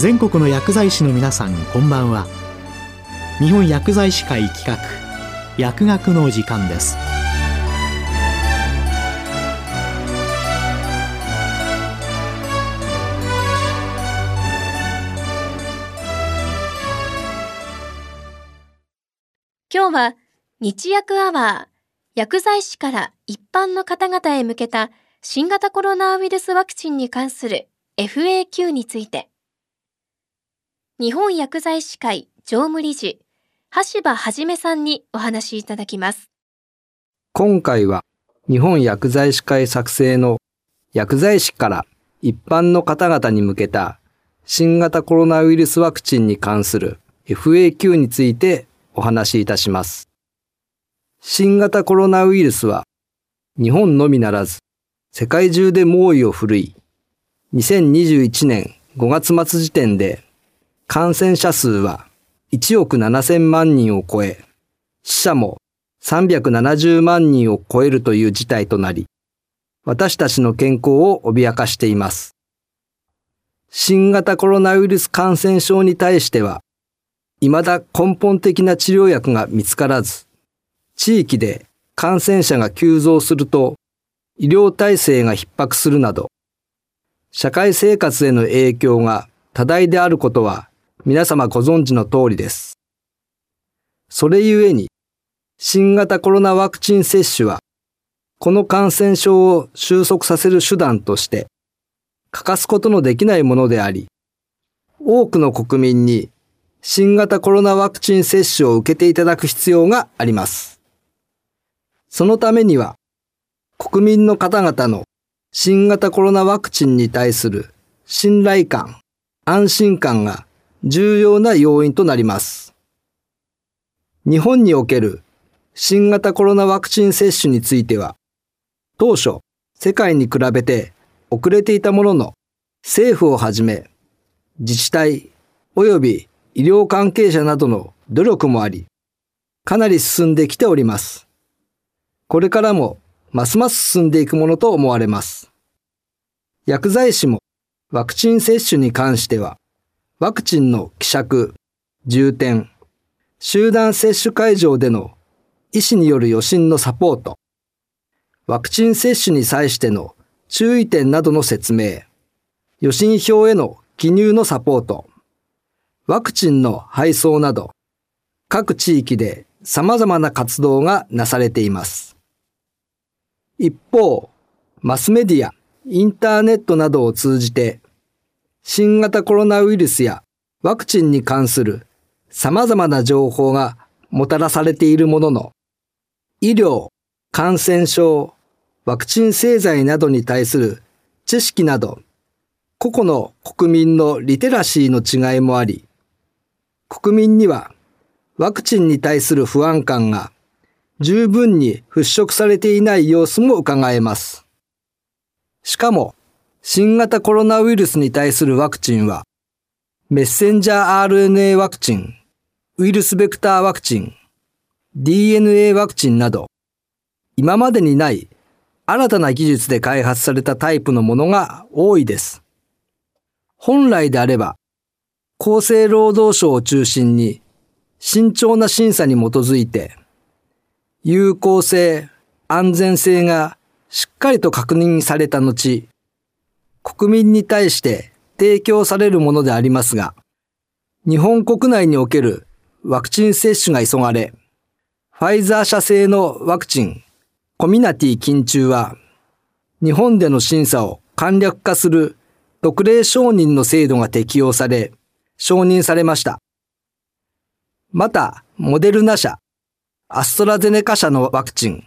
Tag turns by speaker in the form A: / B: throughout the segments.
A: 全国の薬剤師の皆さんこんばんは。日本薬剤師会企画薬学の時間です。
B: 今日は日薬アワー薬剤師から一般の方々へ向けた新型コロナウイルスワクチンに関する FAQ について。日本薬剤師会常務理事橋場はじめさんにお話しいただきます
C: 今回は日本薬剤師会作成の薬剤師から一般の方々に向けた新型コロナウイルスワクチンに関する FAQ についてお話しいたします。新型コロナウイルスは日本のみならず世界中で猛威を振るい、2021年5月末時点で感染者数は1億7000万人を超え、死者も370万人を超えるという事態となり、私たちの健康を脅かしています。新型コロナウイルス感染症に対しては、未だ根本的な治療薬が見つからず、地域で感染者が急増すると、医療体制が逼迫するなど、社会生活への影響が多大であることは皆様ご存知の通りです。それゆえに、新型コロナワクチン接種は、この感染症を収束させる手段として、欠かすことのできないものであり、多くの国民に新型コロナワクチン接種を受けていただく必要があります。そのためには、国民の方々の新型コロナワクチンに対する信頼感、安心感が重要な要因となります。日本における新型コロナワクチン接種については、当初、世界に比べて遅れていたものの、政府をはじめ、自治体及び医療関係者などの努力もあり、かなり進んできております。これからもますます進んでいくものと思われます。薬剤師もワクチン接種に関しては、ワクチンの希釈、重点、集団接種会場での医師による予診のサポート、ワクチン接種に際しての注意点などの説明、予診票への記入のサポート、ワクチンの配送など、各地域で様々な活動がなされています。一方、マスメディア、インターネットなどを通じて新型コロナウイルスやワクチンに関する様々な情報がもたらされているものの、医療、感染症、ワクチン製剤などに対する知識など、個々の国民のリテラシーの違いもあり、国民にはワクチンに対する不安感が十分に払拭されていない様子も伺えます。しかも、新型コロナウイルスに対するワクチンは、メッセンジャー RNA ワクチン、ウイルスベクターワクチン、DNA ワクチンなど、今までにない新たな技術で開発されたタイプのものが多いです。本来であれば、厚生労働省を中心に慎重な審査に基づいて、有効性、安全性がしっかりと確認された後、国民に対して提供されるものでありますが、日本国内におけるワクチン接種が急がれ、ファイザー社製のワクチン、コミナティ緊中は、日本での審査を簡略化する特例承認の制度が適用され、承認されました。また、モデルナ社、アストラゼネカ社のワクチン、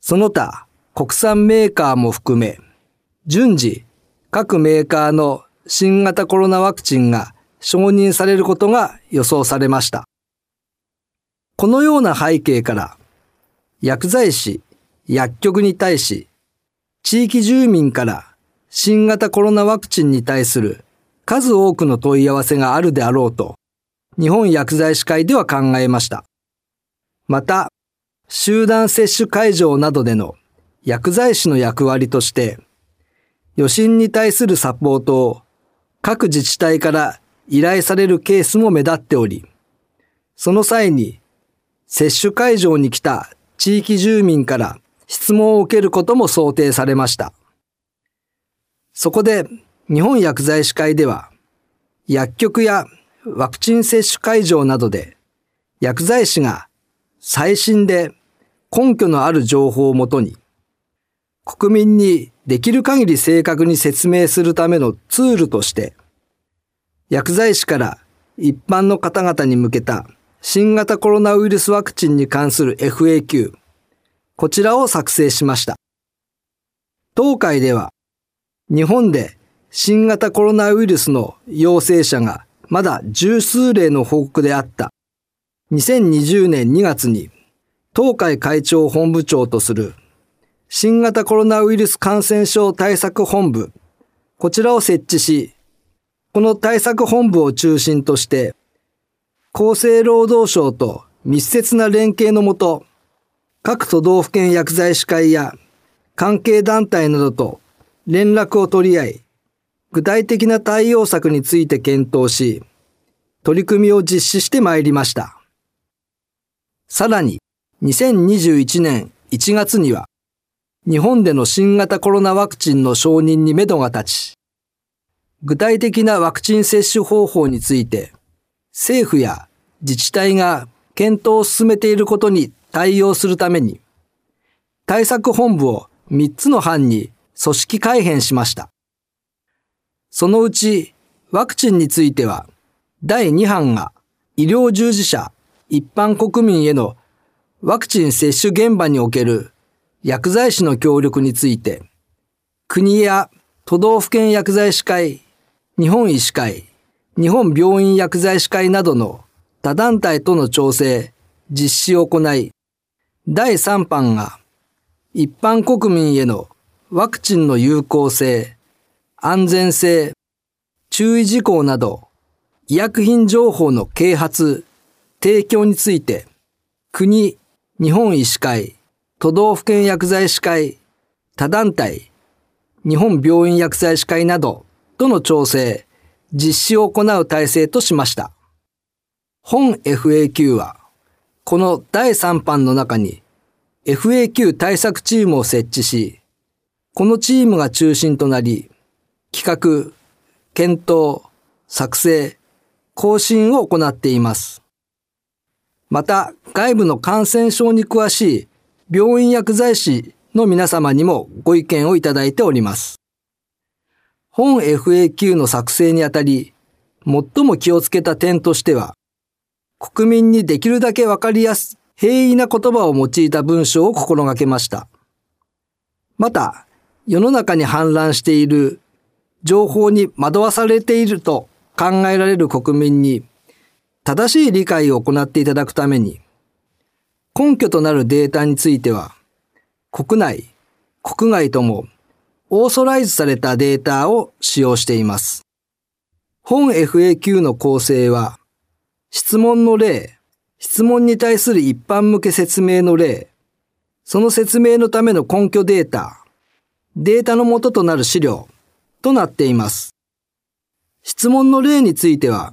C: その他国産メーカーも含め、順次各メーカーの新型コロナワクチンが承認されることが予想されました。このような背景から、薬剤師、薬局に対し、地域住民から新型コロナワクチンに対する数多くの問い合わせがあるであろうと、日本薬剤師会では考えました。また、集団接種会場などでの薬剤師の役割として、予診に対するサポートを各自治体から依頼されるケースも目立っており、その際に接種会場に来た地域住民から質問を受けることも想定されました。そこで日本薬剤師会では薬局やワクチン接種会場などで薬剤師が最新で根拠のある情報をもとに国民にできる限り正確に説明するためのツールとして薬剤師から一般の方々に向けた新型コロナウイルスワクチンに関する FAQ、こちらを作成しました。当会では、日本で新型コロナウイルスの陽性者がまだ十数例の報告であった2020年2月に東海会長本部長とする新型コロナウイルス感染症対策本部、こちらを設置し、この対策本部を中心として厚生労働省と密接な連携のもと、各都道府県薬剤師会や関係団体などと連絡を取り合い、具体的な対応策について検討し、取り組みを実施してまいりました。さらに、2021年1月には、日本での新型コロナワクチンの承認に目処が立ち、具体的なワクチン接種方法について、政府や自治体が検討を進めていることに対応するために、対策本部を3つの班に組織改編しました。そのうちワクチンについては、第2班が医療従事者、一般国民へのワクチン接種現場における薬剤師の協力について、国や都道府県薬剤師会、日本医師会、日本病院薬剤師会などの他団体との調整、実施を行い、第3版が一般国民へのワクチンの有効性、安全性、注意事項など医薬品情報の啓発、提供について国、日本医師会、都道府県薬剤師会、他団体、日本病院薬剤師会などとの調整、実施を行う体制としました。本 FAQ は、この第3版の中に FAQ 対策チームを設置し、このチームが中心となり、企画、検討、作成、更新を行っています。また、外部の感染症に詳しい病院薬剤師の皆様にもご意見をいただいております。本 FAQ の作成にあたり、最も気をつけた点としては、国民にできるだけわかりやす、平易な言葉を用いた文章を心がけました。また、世の中に氾濫している情報に惑わされていると考えられる国民に正しい理解を行っていただくために、根拠となるデータについては、国内、国外ともオーソライズされたデータを使用しています。本 FAQ の構成は、質問の例、質問に対する一般向け説明の例、その説明のための根拠データ、データの元となる資料となっています。質問の例については、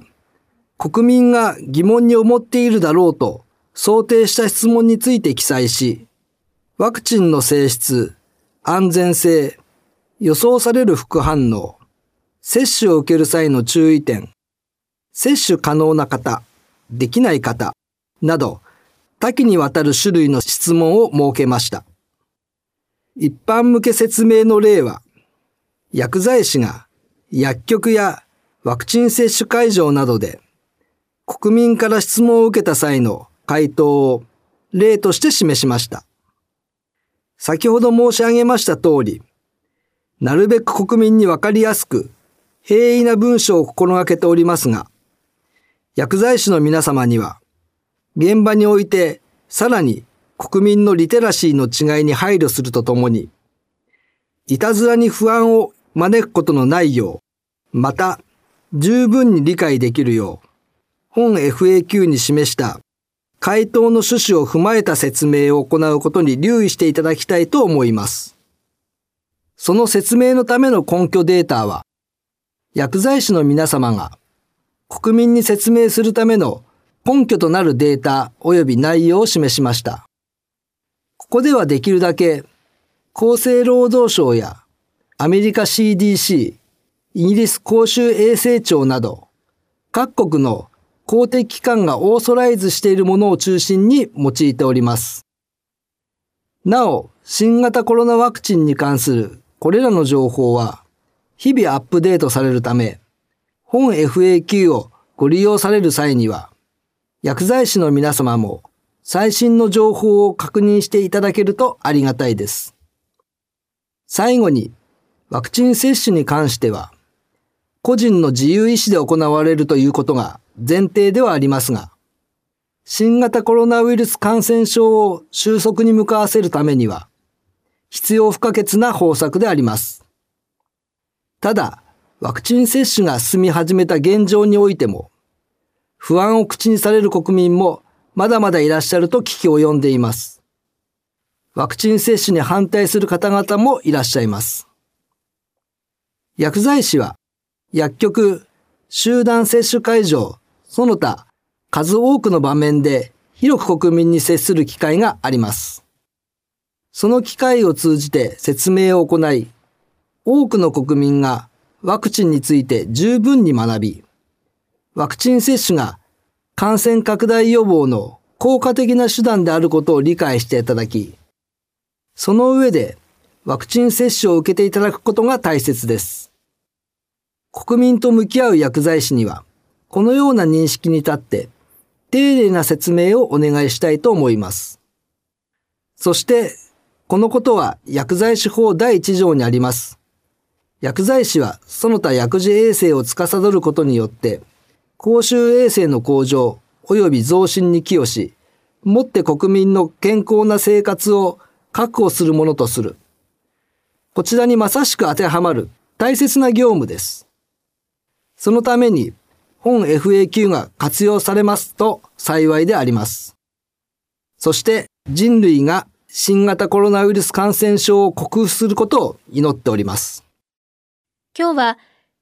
C: 国民が疑問に思っているだろうと想定した質問について記載し、ワクチンの性質、安全性、予想される副反応、接種を受ける際の注意点、接種可能な方、できない方、など、多岐にわたる種類の質問を設けました。一般向け説明の例は、薬剤師が薬局やワクチン接種会場などで国民から質問を受けた際の回答を例として示しました。先ほど申し上げました通り、なるべく国民にわかりやすく平易な文章を心がけておりますが、薬剤師の皆様には、現場においてさらに国民のリテラシーの違いに配慮するとともに、いたずらに不安を招くことのないよう、また十分に理解できるよう、本 FAQ に示した回答の趣旨を踏まえた説明を行うことに留意していただきたいと思います。その説明のための根拠データは、薬剤師の皆様が国民に説明するための根拠となるデータ及び内容を示しました。ここではできるだけ厚生労働省やアメリカ CDC、イギリス公衆衛生庁など各国の公的機関がオーソライズしているものを中心に用いております。なお、新型コロナワクチンに関するこれらの情報は日々アップデートされるため、本 FAQ をご利用される際には、薬剤師の皆様も最新の情報を確認していただけるとありがたいです。最後に、ワクチン接種に関しては、個人の自由意志で行われるということが前提ではありますが、新型コロナウイルス感染症を収束に向かわせるためには、必要不可欠な方策であります。ただ、ワクチン接種が進み始めた現状においても、不安を口にされる国民もまだまだいらっしゃると聞き及んでいます。ワクチン接種に反対する方々もいらっしゃいます。薬剤師は薬局、集団接種会場、その他数多くの場面で広く国民に接する機会があります。その機会を通じて説明を行い、多くの国民がワクチンについて十分に学び、ワクチン接種が感染拡大予防の効果的な手段であることを理解していただき、その上でワクチン接種を受けていただくことが大切です。国民と向き合う薬剤師には、このような認識に立って、丁寧な説明をお願いしたいと思います。そして、このことは薬剤師法第1条にあります。薬剤師はその他薬事衛生を司ることによって、公衆衛生の向上及び増進に寄与し、もって国民の健康な生活を確保するものとする。こちらにまさしく当てはまる大切な業務です。そのために本 FAQ が活用されますと幸いであります。そして人類が新型コロナウイルス感染症を克服することを祈っております。
B: 今日は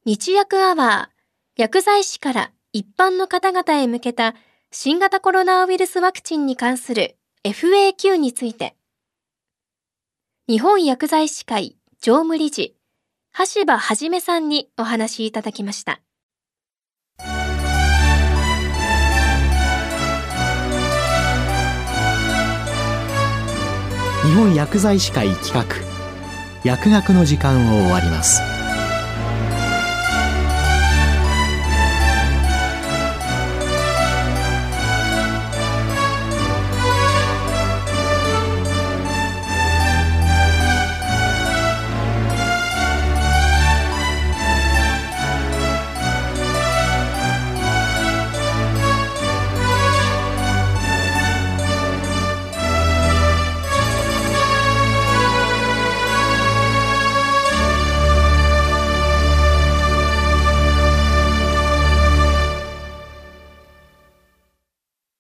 B: 日薬アワー薬剤師から一般の方々へ向けた新型コロナウイルスワクチンに関する FAQ について日本薬剤師会常務理事橋場はじめさんにお話しいただきました。
A: 日本薬剤師会企画。薬学の時間を終わります。